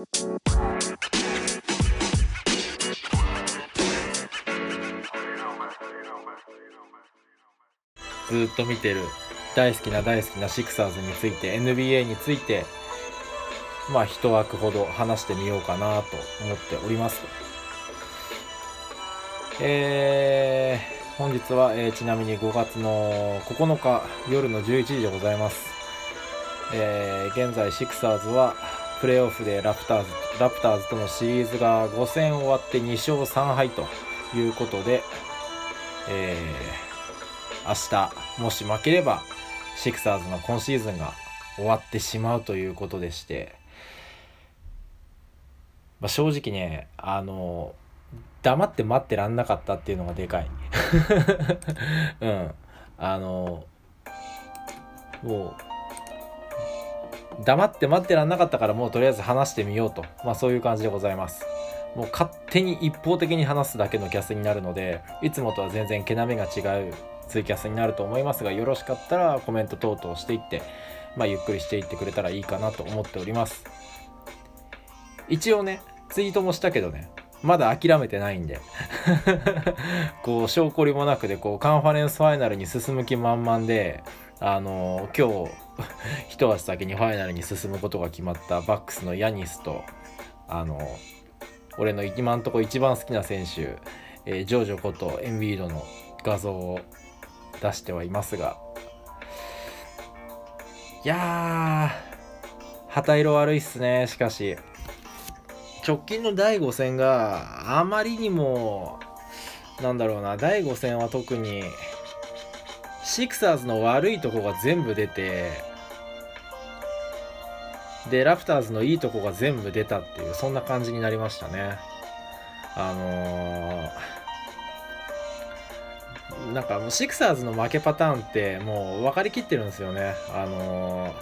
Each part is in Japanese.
ずっと見てる。大好きな大好きなシクサーズについて NBA についてまあ一枠ほど話してみようかなと思っております。えー、本日は、えー、ちなみに5月の9日夜の11時でございます。えー、現在シクサーズはプレーオフでラプターズラプターズとのシリーズが5戦終わって2勝3敗ということで、えー、明日もし負ければシクサーズの今シーズンが終わってしまうということでして、まあ、正直ねあの黙って待ってらんなかったっていうのがでかい。うん。あのもう黙って待ってらんなかったからもうとりあえず話してみようと。まあそういう感じでございます。もう勝手に一方的に話すだけのキャスになるのでいつもとは全然毛並みが違うツイキャスになると思いますがよろしかったらコメント等々していって、まあ、ゆっくりしていってくれたらいいかなと思っております。一応ねツイートもしたけどねまだ諦めてないんで。こう証拠りもなくでこうカンファレンスファイナルに進む気満々であの今日 一足先にファイナルに進むことが決まったバックスのヤニスとあの俺の今んとこ一番好きな選手、えー、ジョージョことエンビードの画像を出してはいますがいやー旗色悪いっすねしかし。直近の第5戦があまりにもなんだろうな第5戦は特にシクサーズの悪いとこが全部出てでラプターズのいいとこが全部出たっていうそんな感じになりましたね。あのー、なんかもうシクサーズの負けパターンってもう分かりきってるんですよね。あの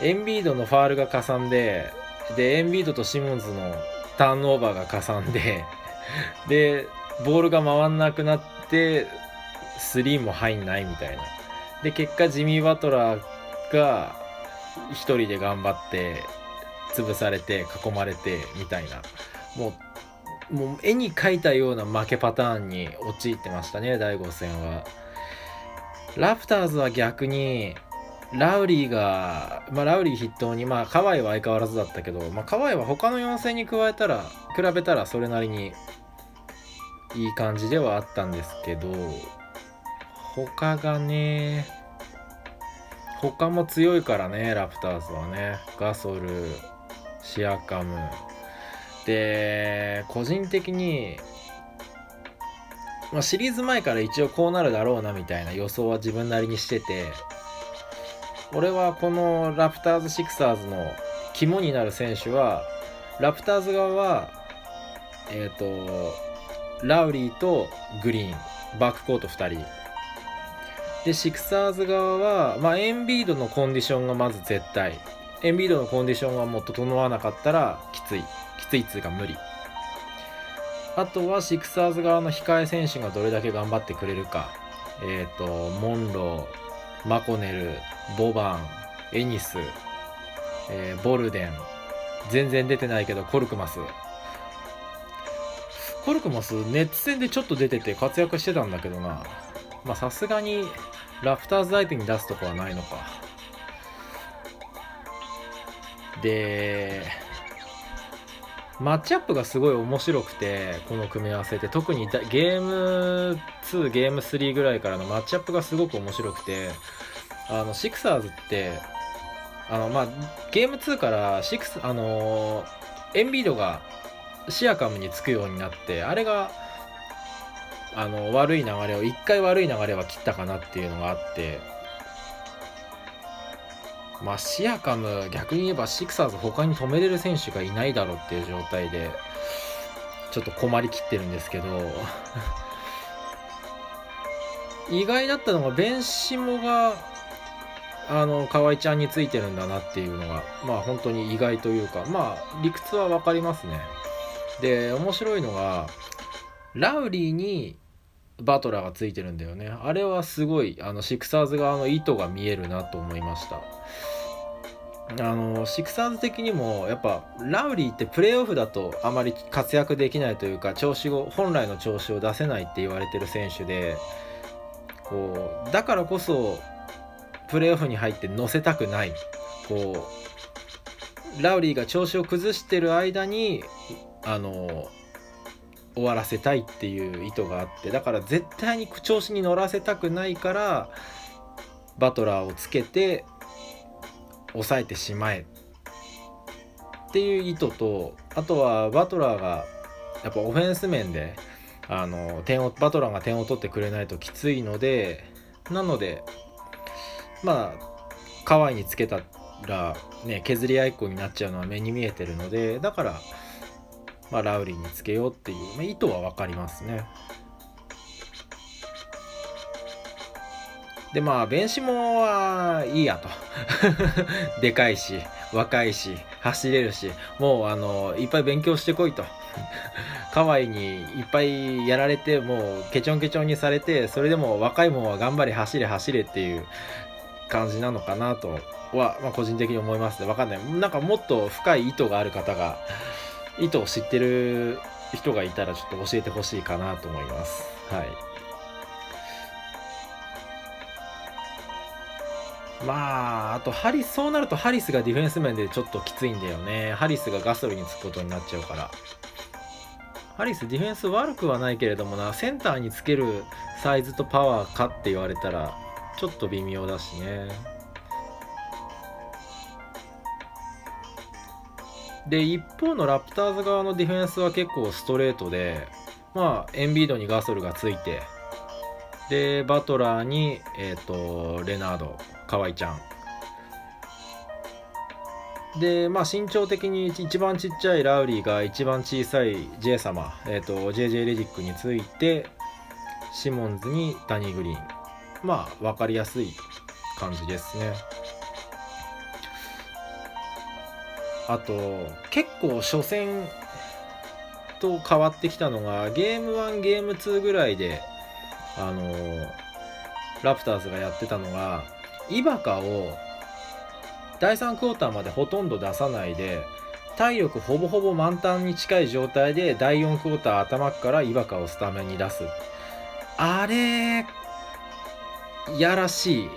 ー、エンビードのファールがかさんででエンビードとシモンズのターンオーバーがかさんで でボールが回んなくなってスリーも入んないみたいな。で結果ジミー・バトラーが1人で頑張って潰されて囲まれてみたいな。もうもう絵に描いたような負けパターンに陥ってましたね第5戦は。ラプターズは逆にラウリーが、まあ、ラウリー筆頭に、まあ、カワイは相変わらずだったけど、まあ、カワイは他の4戦に加えたら、比べたらそれなりにいい感じではあったんですけど、他がね、他も強いからね、ラプターズはね。ガソル、シアカム。で、個人的に、まあ、シリーズ前から一応こうなるだろうなみたいな予想は自分なりにしてて、俺はこのラプターズ・シクサーズの肝になる選手はラプターズ側はえっ、ー、とラウリーとグリーンバックコート2人でシクサーズ側は、まあ、エンビードのコンディションがまず絶対。エンビードのコンディションがもっと整わなかったらきつい。きついっつうか無理。あとはシクサーズ側の控え選手がどれだけ頑張ってくれるか。えっ、ー、とモンローマコネルボバンエニス、えー、ボルデン。全然出てないけどコルクマス。コルクマスネッツ戦でちょっと出てて活躍してたんだけどな。まあさすがにラプターズ相手に出すとこはないのか。でマッチアップがすごい面白くてこの組み合わせって。特にゲーム2ゲーム3ぐらいからのマッチアップがすごく面白くて。あのシクサーズってあのまあゲーム2からシクスあのエンビードがシアカムにつくようになってあれがあの悪い流れを一回悪い流れは切ったかなっていうのがあってまあシアカム逆に言えばシクサーズ他に止めれる選手がいないだろうっていう状態でちょっと困りきってるんですけど 意外だったのがベンシモがあの河合ちゃんについてるんだなっていうのがまあ本当に意外というかまあ理屈は分かりますね。で面白いのがラウリーにバトラーがついてるんだよね。あれはすごいあのシクサーズ側の意図が見えるなと思いました。あのシクサーズ的にもやっぱラウリーってプレーオフだとあまり活躍できないというか調子を本来の調子を出せないって言われてる選手でこうだからこそプレーオフに入って乗せたくない。こうラウリーが調子を崩してる間にあの終わらせたいっていう意図があってだから絶対に調子に乗らせたくないからバトラーをつけて抑えてしまえ。っていう意図とあとはバトラーがやっぱオフェンス面であの点をバトラーが点を取ってくれないときついのでなのでまあ河合につけたら、ね、削り合いっ子になっちゃうのは目に見えてるのでだから、まあ、ラウリーにつけようっていう、まあ、意図は分かりますね。でまあベンシモはいいやと。でかいし若いし走れるしもうあのいっぱい勉強してこいと。カワイにいっぱいやられてもうケチョンケチョンにされてそれでも若いもんは頑張れ走れ走れっていう感じなのかなとは、まあ、個人的に思いますね。分かんない。なんかもっと深い意図がある方が意図を知ってる人がいたらちょっと教えてほしいかなと思いますはいまあ、あとハリス、そうなるとハリスがディフェンス面でちょっときついんだよね。ハリスがガソリンにつくことになっちゃうから。ハリスディフェンス悪くはないけれどもな、センターにつけるサイズとパワーかって言われたら、ちょっと微妙だしね。で、一方のラプターズ側のディフェンスは結構ストレートで、まあ、エンビードにガソルがついて、で、バトラーに、え、ー、と、レナード、河合ちゃん。で、まあ、身長的に一番ちっちゃいラウリーが一番小さい J 様、え、ー、と、JJ レジックについて、シモンズにダニー・グリーン。まあ、分かりやすい感じですね。あと、結構初戦と変わってきたのが、ゲーム1、ゲーム2ぐらいで、あの、ラプターズがやってたのが、イバカを第3クォーターまでほとんど出さないで、体力ほぼほぼ満タンに近い状態で第4クォーター頭からイバカをスタメンに出す。あれ、やらしい。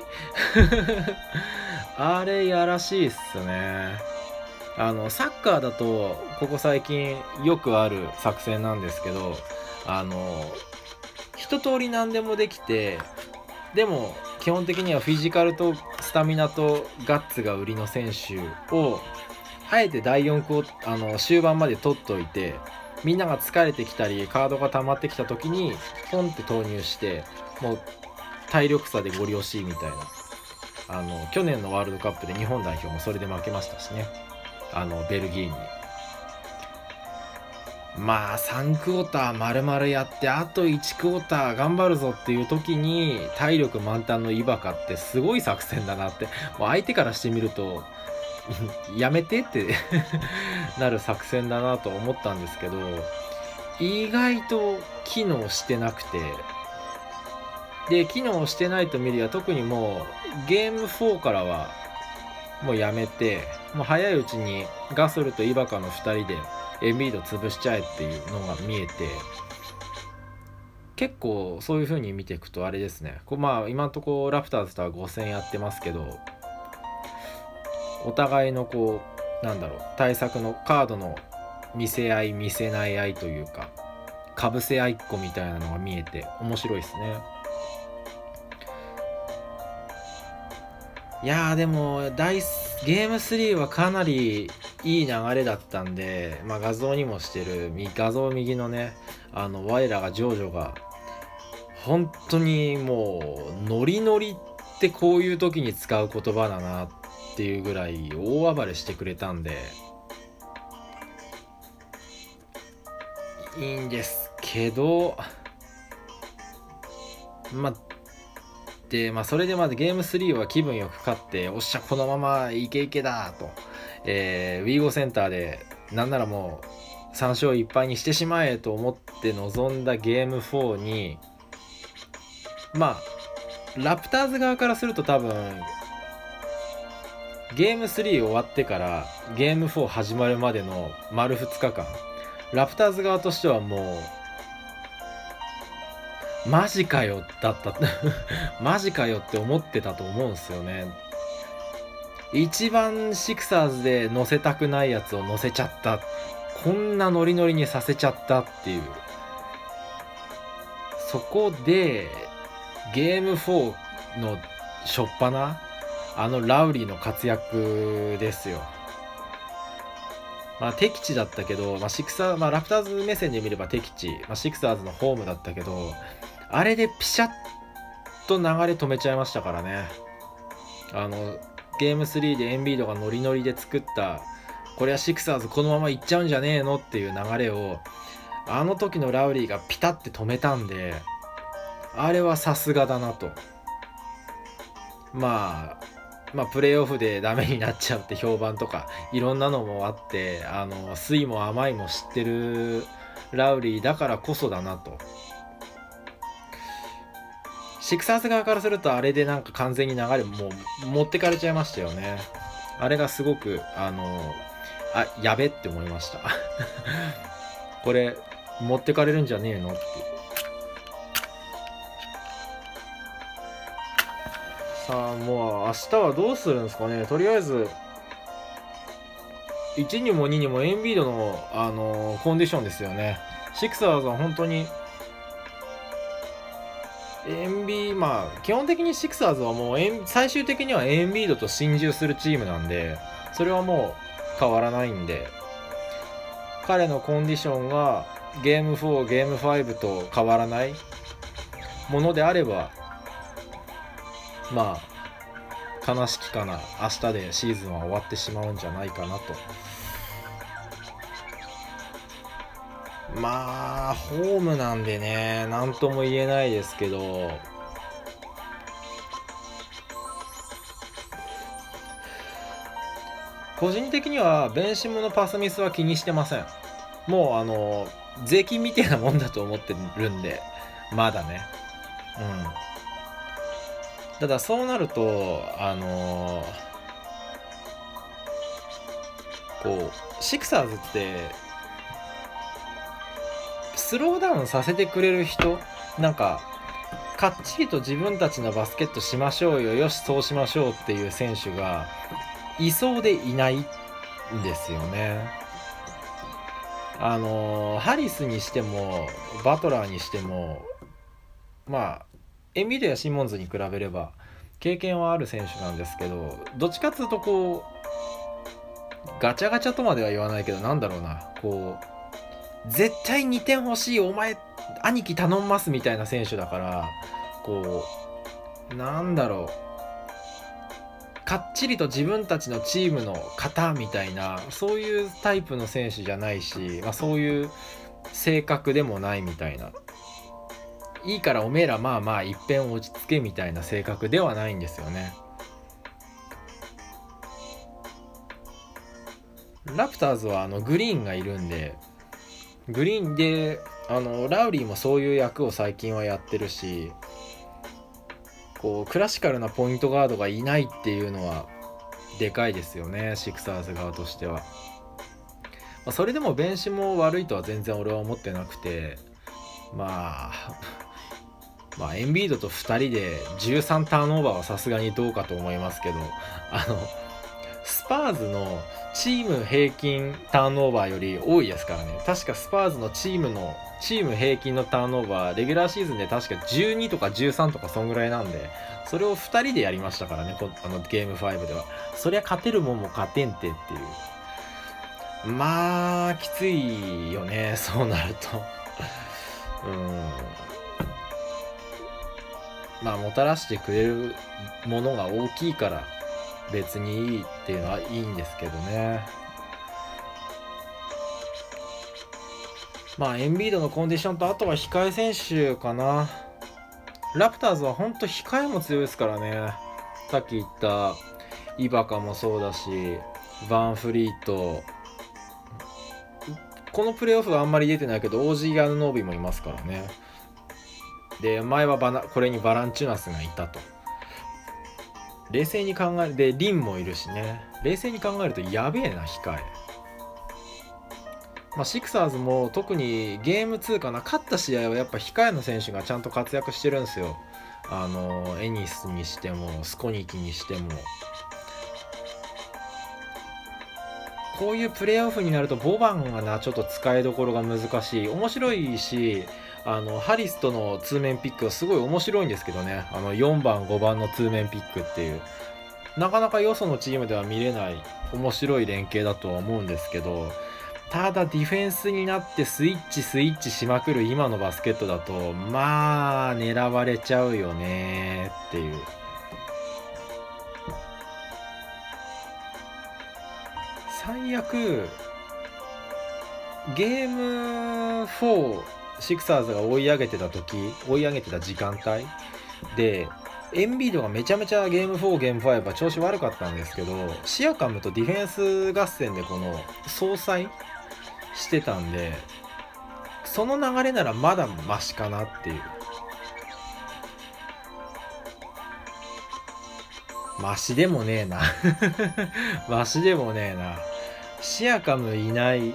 あれやらしいっすね。あの、サッカーだと、ここ最近よくある作戦なんですけど、あの、一通り何でもできてでも基本的にはフィジカルとスタミナとガッツが売りの選手をあえて第4クあの終盤まで取っといてみんなが疲れてきたりカードが溜まってきた時にポンって投入してもう体力差でご利用しみたいな。あの去年のワールドカップで日本代表もそれで負けましたしね。あのベルギーに。まあ3クォーター丸々やってあと1クォーター頑張るぞっていう時に体力満タンのイバカってすごい作戦だなって。もう相手からしてみると やめてって なる作戦だなと思ったんですけど意外と機能してなくて。で機能してないと見るや特にもうゲーム4からはもうやめてもう早いうちにガソルとイバカの2人でエンビード潰しちゃえっていうのが見えて結構そういう風に見ていくとあれですね。こまあ今んとこラプターズとは5戦やってますけどお互いのこうなんだろう対策のカードの見せ合い見せない合いというかかぶせ合いっこみたいなのが見えて面白いですね。いやーでもゲーム3はかなりいい流れだったんで、まあ、画像にもしてる画像右のねあの我らがジョージョが本当にもうノリノリってこういう時に使う言葉だなっていうぐらい大暴れしてくれたんでいいんですけどまあまあそれでまずゲーム3は気分よく勝っておっしゃこのままイケイケだと。えー、ウィーゴセンターでなんならもう3勝1敗にしてしまえと思って臨んだゲーム4にまあラプターズ側からすると多分ゲーム3終わってからゲーム4始まるまでの丸2日間ラプターズ側としてはもうマジかよだった。マジかよって思ってたと思うんですよね。一番シクサーズで乗せたくないやつを乗せちゃった。こんなノリノリにさせちゃったっていう。そこでゲーム4の初っ端あのラウリーの活躍ですよ。まあ、敵地だったけど、まあ、シクサー、まあ、ラプターズ目線で見れば敵地、まあ、シクサーズのホームだったけど、あれでピシャッと流れ止めちゃいましたからね。あの、ゲーム3でエンビードがノリノリで作った、これはシクサーズこのままいっちゃうんじゃねえのっていう流れを、あの時のラウリーがピタって止めたんで、あれはさすがだなと。まあ、まあ、プレーオフでダメになっちゃうって評判とかいろんなのもあってあの酸いも甘いも知ってるラウリーだからこそだなとシクサーズ側からするとあれでなんか完全に流れもう持ってかれちゃいましたよね。あれがすごくあのあやべって思いました。これ持ってかれるんじゃねえの？ってさあもう明日はどうするんですかね。とりあえず1にも2にもエンビードの、あのー、コンディションですよね。シクサーズは本当にエンビーまあ基本的にシクサーズはもう最終的にはエンビードと心中するチームなんでそれはもう変わらないんで彼のコンディションがゲーム4ゲーム5と変わらないものであればまあ悲しきかな明日でシーズンは終わってしまうんじゃないかなと。まあホームなんでね何とも言えないですけど。個人的にはベンシムのパスミスは気にしてません。もうあの税金みたいなもんだと思ってるんでまだね。うん。ただそうなるとあの、こうシクサーズってスローダウンさせてくれる人なんかかっちりと自分たちのバスケットしましょうよよしそうしましょうっていう選手がいそうでいないんですよね。あのハリスにしてもバトラーにしてもまあエミリア・シモンズに比べれば経験はある選手なんですけどどっちかっていうとこうガチャガチャとまでは言わないけどなんだろうなこう絶対2点欲しいお前兄貴頼んますみたいな選手だからこうなんだろうかっちりと自分たちのチームの型みたいなそういうタイプの選手じゃないし、まあ、そういう性格でもないみたいないいからおめえらまあまあいっぺん落ち着けみたいな性格ではないんですよね。ラプターズはあのグリーンがいるんでグリーンであのラウリーもそういう役を最近はやってるしこうクラシカルなポイントガードがいないっていうのはでかいですよねシクサーズ側としては。まあ、それでもベンシも悪いとは全然俺は思ってなくてまあ まあ、エンビードと2人で13ターンオーバーはさすがにどうかと思いますけど、あの、スパーズのチーム平均ターンオーバーより多いですからね。確かスパーズのチームの、チーム平均のターンオーバー、レギュラーシーズンで確か12とか13とかそんぐらいなんで、それを2人でやりましたからね、あのゲーム5では。そりゃ勝てるもんも勝てんてっていう。まあ、きついよね、そうなると。うん。まあもたらしてくれるものが大きいから別にいいっていうのはいいんですけどね。まあエンビードのコンディションとあとは控え選手かな。ラプターズは本当控えも強いですからね。さっき言ったイバカもそうだしバンフリート。このプレーオフはあんまり出てないけどオージー・ガヌノービーもいますからね。で前はバナこれにバランチュナスがいたと。冷静に考えでリンもいるしね。冷静に考えるとやべえな控え。まあ、シクサーズも特にゲーム2かな勝った試合はやっぱ控えの選手がちゃんと活躍してるんですよ。あのエニスにしてもスコニキにしても。こういうプレーオフになるとボバンがなちょっと使いどころが難しい。面白いしあのハリスとの通面ピックはすごい面白いんですけどね。あの4番5番の通面ピックっていう。なかなかよそのチームでは見れない面白い連携だとは思うんですけどただディフェンスになってスイッチスイッチしまくる今のバスケットだとまあ狙われちゃうよねっていう。最悪ゲーム4シクサーズが追い上げてた時追い上げてた時間帯。でエンビードがめちゃめちゃゲーム4ゲーム5は調子悪かったんですけどシアカムとディフェンス合戦でこの総裁してたんでその流れならまだマシかなっていう。マシでもねえな。マシでもねえな。シアカムいない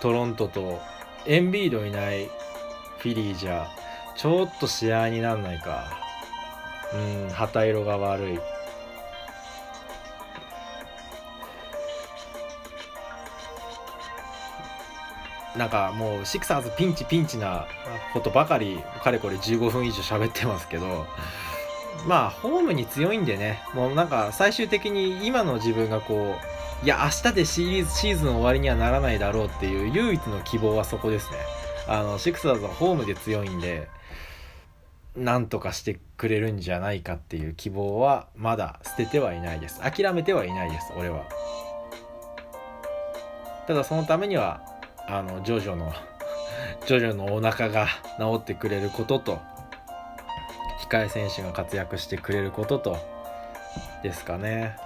トロントとエンビードいないフィリーじゃちょっと試合になんないか。うん旗色が悪い。なんかもうシクサーズピンチピンチなことばかりかれこれ15分以上喋ってますけどまあホームに強いんでね。もうなんか最終的に今の自分がこういや明日でシリーズシーズン終わりにはならないだろうっていう唯一の希望はそこですね。あのシクサーズはホームで強いんでなんとかしてくれるんじゃないかっていう希望はまだ捨ててはいないです。諦めてはいないです俺は。ただそのためにはあのジョジョの ジョジョのお腹が治ってくれることと控え選手が活躍してくれることとですかね。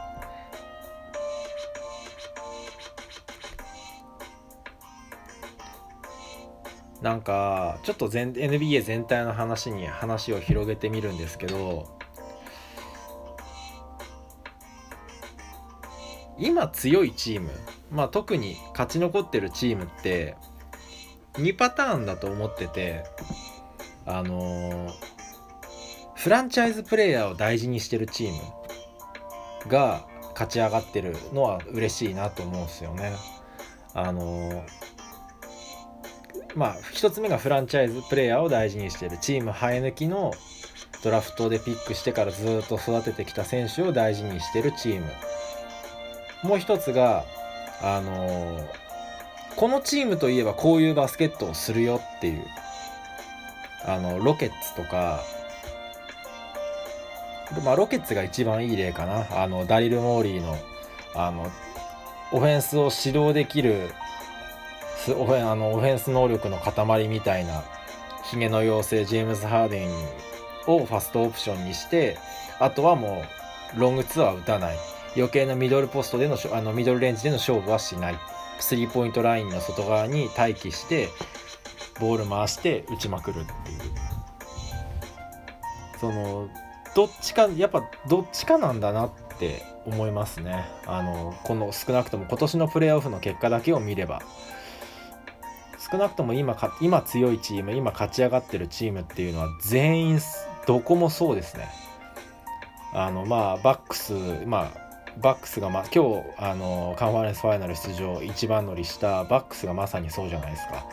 なんかちょっと全 NBA 全体の話に話を広げてみるんですけど今強いチームまあ、特に勝ち残ってるチームって2パターンだと思っててあのー、フランチャイズプレーヤーを大事にしてるチームが勝ち上がってるのは嬉しいなと思うんですよね。あのー、まあ一つ目がフランチャイズプレーヤーを大事にしてる。チーム生え抜きのドラフトでピックしてからずっと育ててきた選手を大事にしてるチーム。もう一つがあのー、このチームといえばこういうバスケットをするよっていう。あのロケッツとか。まあロケッツが一番いい例かな。あのダリル・モーリーのあのオフェンスを指導できるオフェあのオフェンス能力の塊みたいなヒゲの妖精ジェームズ・ハーデンをファストオプションにしてあとはもうロングツアー打たない。余計なミドルポストでのあのミドルレンジでの勝負はしない。スリーポイントラインの外側に待機してボール回して打ちまくるっていう。そのどっちかやっぱどっちかなんだなって思いますね。あのこの少なくとも今年のプレーオフの結果だけを見れば。少なくとも今か今強いチーム今勝ち上がってるチームっていうのは全員どこもそうですねあのまあバックスまあバックスが、ま、今日あのカンファレンスファイナル出場一番乗りしたバックスがまさにそうじゃないですか。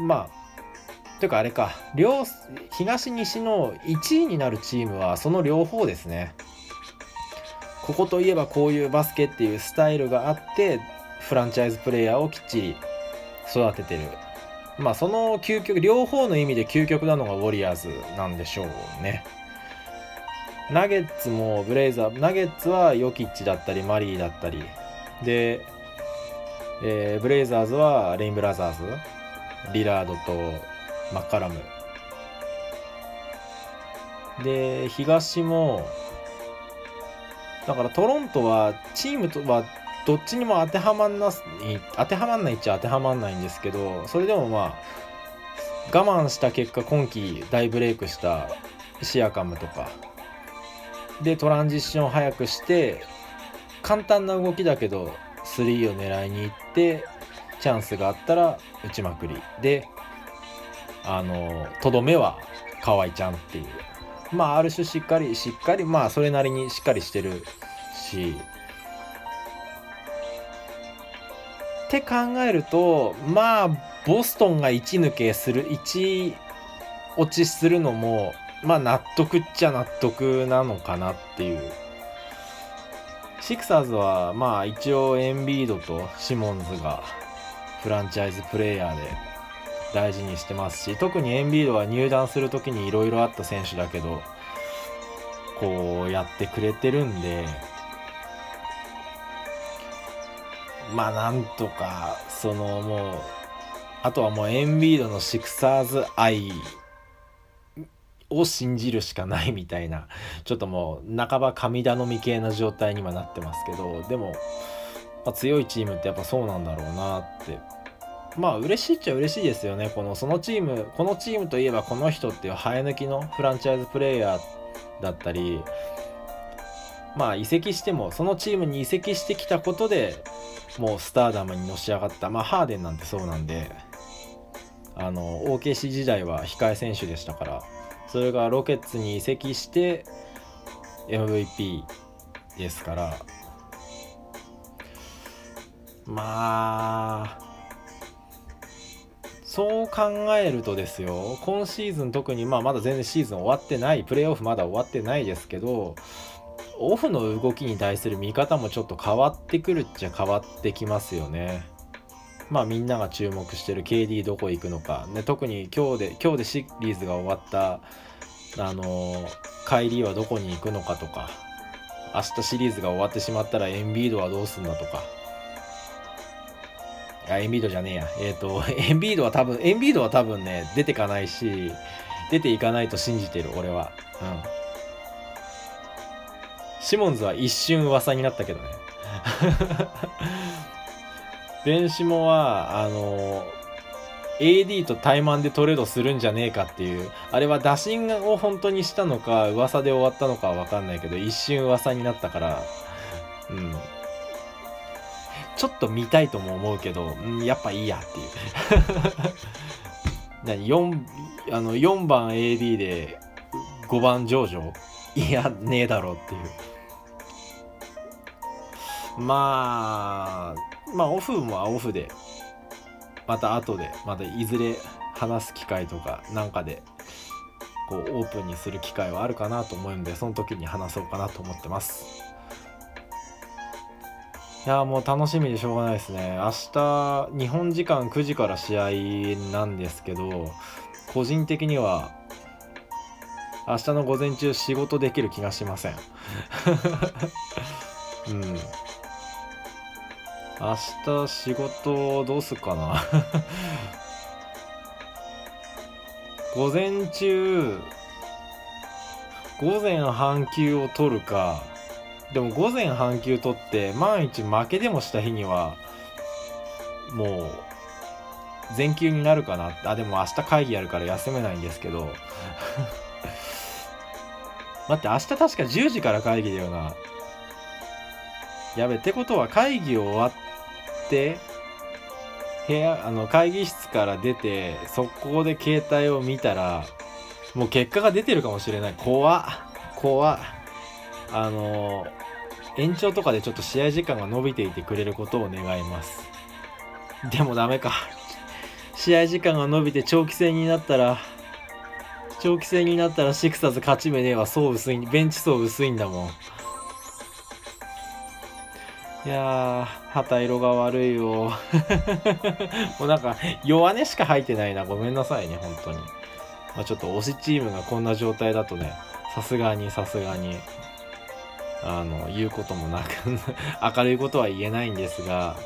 まあというかあれか両東西の1位になるチームはその両方ですね。ここといえばこういうバスケっていうスタイルがあってフランチャイズプレーヤーをきっちり育ててる。まあその究極両方の意味で究極なのがウォリアーズなんでしょうね。ナゲッツもブレイザー、ナゲッツはヨキッチだったり、マリーだったり、で、えー、ブレイザーズはレインブラザーズ、リラードとマッカラム。で、東も、だからトロントはチームとはどっちにも当てはまんな、当てはまんないっちゃ当てはまんないんですけど、それでもまあ、我慢した結果今季大ブレイクしたシアカムとかでトランジッションを早くして簡単な動きだけど3を狙いに行ってチャンスがあったら打ちまくり。であのとどめは河合ちゃんっていう。まあある種しっかりしっかりまあそれなりにしっかりしてるしって考えるとまあボストンが1抜けする1落ちするのもまあ納得っちゃ納得なのかなっていう。シクサーズはまあ一応エンビードとシモンズがフランチャイズプレーヤーで大事にしてますし特にエンビードは入団する時にいろいろあった選手だけどこうやってくれてるんでまあなんとかそのもうあとはもうエンビードのシクサーズ愛を信じるしかないみたいなちょっともう半ば神頼み系な状態にはなってますけどでも、まあ、強いチームってやっぱそうなんだろうなって。まあ嬉しいっちゃ嬉しいですよね。このそのチームこのチームといえばこの人っていう生え抜きのフランチャイズプレーヤーだったりまあ移籍してもそのチームに移籍してきたことでもうスターダムにのし上がった。まあハーデンなんてそうなんであの OKC 時代は控え選手でしたからそれがロケッツに移籍して MVP ですから。まあそう考えるとですよ今シーズン特にまあまだ全然シーズン終わってないプレーオフまだ終わってないですけどオフの動きに対する見方もちょっと変わってくるっちゃ変わってきますよね。まあみんなが注目してる KD どこ行くのか、ね、特に今日で今日でシリーズが終わったあの帰りはどこに行くのかとか。明日シリーズが終わってしまったらエンビードはどうすんだとか。あエンビードじゃねえや。えっ、ー、とエンビードは多分エンビードは多分ね出てかないし出ていかないと信じてる俺は。うん。シモンズは一瞬噂になったけどねベンシモは、あの、AD と怠慢でトレードするんじゃねえかっていう、あれは打診を本当にしたのか、噂で終わったのかはわかんないけど、一瞬噂になったから、うん。ちょっと見たいとも思うけど、うん、やっぱいいやっていう。何 ?4、あの、4番 AD で5番ジョジョいや、ねえだろっていう。まあ、まあオフもオフでまた後でまたいずれ話す機会とかなんかでこうオープンにする機会はあるかなと思うんでその時に話そうかなと思ってますいやもう楽しみでしょうがないですね明日日本時間9時から試合なんですけど個人的には明日の午前中仕事できる気がしません。うん。明日仕事どうすっかな。午前中午前半休を取るか。でも午前半休取って万一負けでもした日にはもう全休になるかな。あでも明日会議やるから休めないんですけど。待って明日確か10時から会議だよな。やべってことは会議終わって部屋あの会議室から出て速攻で携帯を見たらもう結果が出てるかもしれない。怖っ。怖っ。あの延長とかでちょっと試合時間が伸びていてくれることを願います。でもダメか。試合時間が伸びて長期戦になったら長期戦になったらシクサーズ勝ち目ねえわそう薄いベンチ層薄いんだもんいやー、旗色が悪いよ。もうなんか、弱音しか入ってないな。ごめんなさいね、本当に。まあ、ちょっと推しチームがこんな状態だとね、さすがにさすがに、あの、言うこともなく 明るいことは言えないんですが、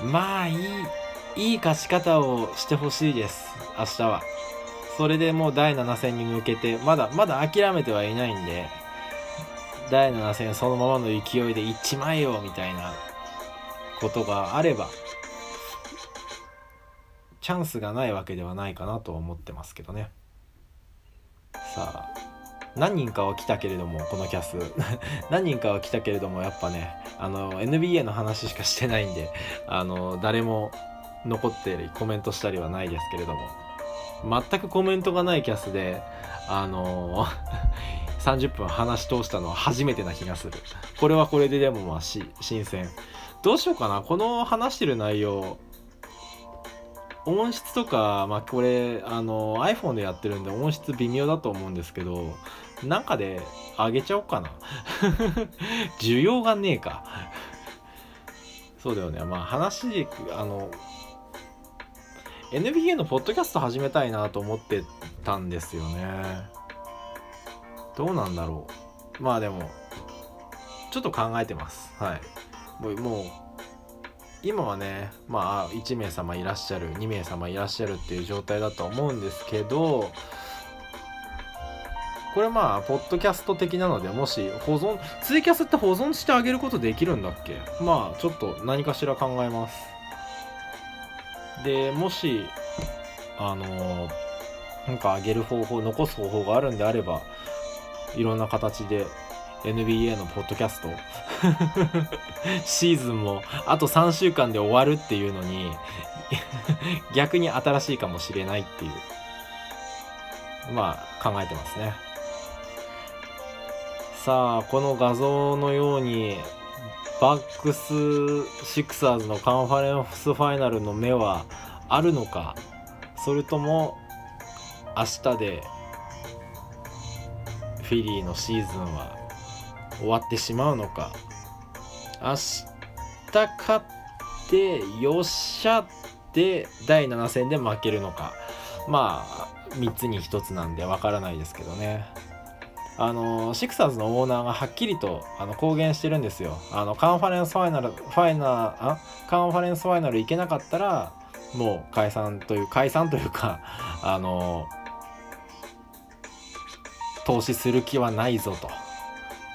まあ、いい、いい勝ち方をしてほしいです。明日は。それでもう第7戦に向けて、まだ、まだ諦めてはいないんで、第7戦そのままの勢いでいっちまえよ、みたいなことがあれば、チャンスがないわけではないかなと思ってますけどね。さあ何人かは来たけれどもこのキャス 何人かは来たけれどもやっぱねあの NBA の話しかしてないんであの誰も残ってりコメントしたりはないですけれども。全くコメントがないキャスであの30 分話し通したのは初めてな気がする。これはこれででもまあし新鮮。どうしようかな。この話してる内容音質とか、まあ、これあの iPhone でやってるんで音質微妙だと思うんですけどなんかで上げちゃおうかな。需要がねえか。そうだよね。まあ話あの NBA のポッドキャスト始めたいなと思ってたんですよね。どうなんだろう。まあでもちょっと考えてます。はい。もうもう今はねまあ1名様いらっしゃる2名様いらっしゃるっていう状態だと思うんですけどこれまあポッドキャスト的なのでもし保存ツイキャスって保存してあげることできるんだっけ？まあちょっと何かしら考えます。でもしあのなんかあげる方法残す方法があるんであればいろんな形で NBA のポッドキャスト シーズンもあと3週間で終わるっていうのに 逆に新しいかもしれないっていうまあ考えてますね。さあこの画像のようにバックスシクサーズのカンファレンスファイナルの目はあるのか？それとも明日でフィリーのシーズンは終わってしまうのか？明日勝ってよっしゃって第7戦で負けるのか？まあ3つに1つなんでわからないですけどね。あのシクサーズのオーナーがはっきりとあの公言してるんですよ。あのカンファレンスファイナルファイナーあ？カンファレンスファイナル行けなかったらもう解散という解散というか あの投資する気はないぞと。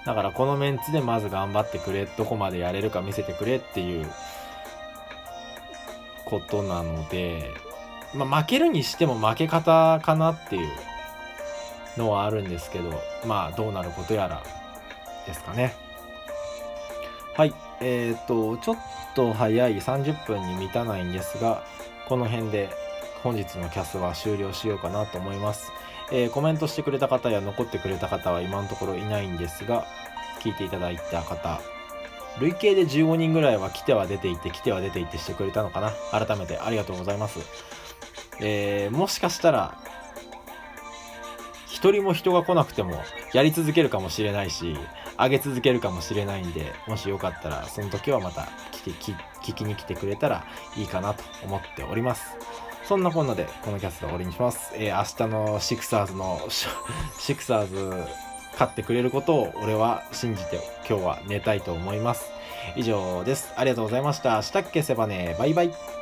だからこのメンツでまず頑張ってくれ、どこまでやれるか見せてくれっていうことなので、まあ、負けるにしても負け方かなっていう。のはあるんですけど、まあどうなることやらですかね。はい。えっ、ー、と、ちょっと早い30分に満たないんですが、この辺で本日のキャスは終了しようかなと思います。えー、コメントしてくれた方や残ってくれた方は今のところいないんですが、聞いていただいた方、累計で15人ぐらいは来ては出ていって、来ては出ていってしてくれたのかな。改めてありがとうございます。えー、もしかしたら、一人も人が来なくてもやり続けるかもしれないし、上げ続けるかもしれないんで、もしよかったら、その時はまた聞き聞きに来てくれたらいいかなと思っております。そんなこんなでこのキャストは終わりにします。えー、明日のシクサーズの、シクサーズ勝ってくれることを俺は信じて今日は寝たいと思います。以上です。ありがとうございました。したっけせばね。バイバイ。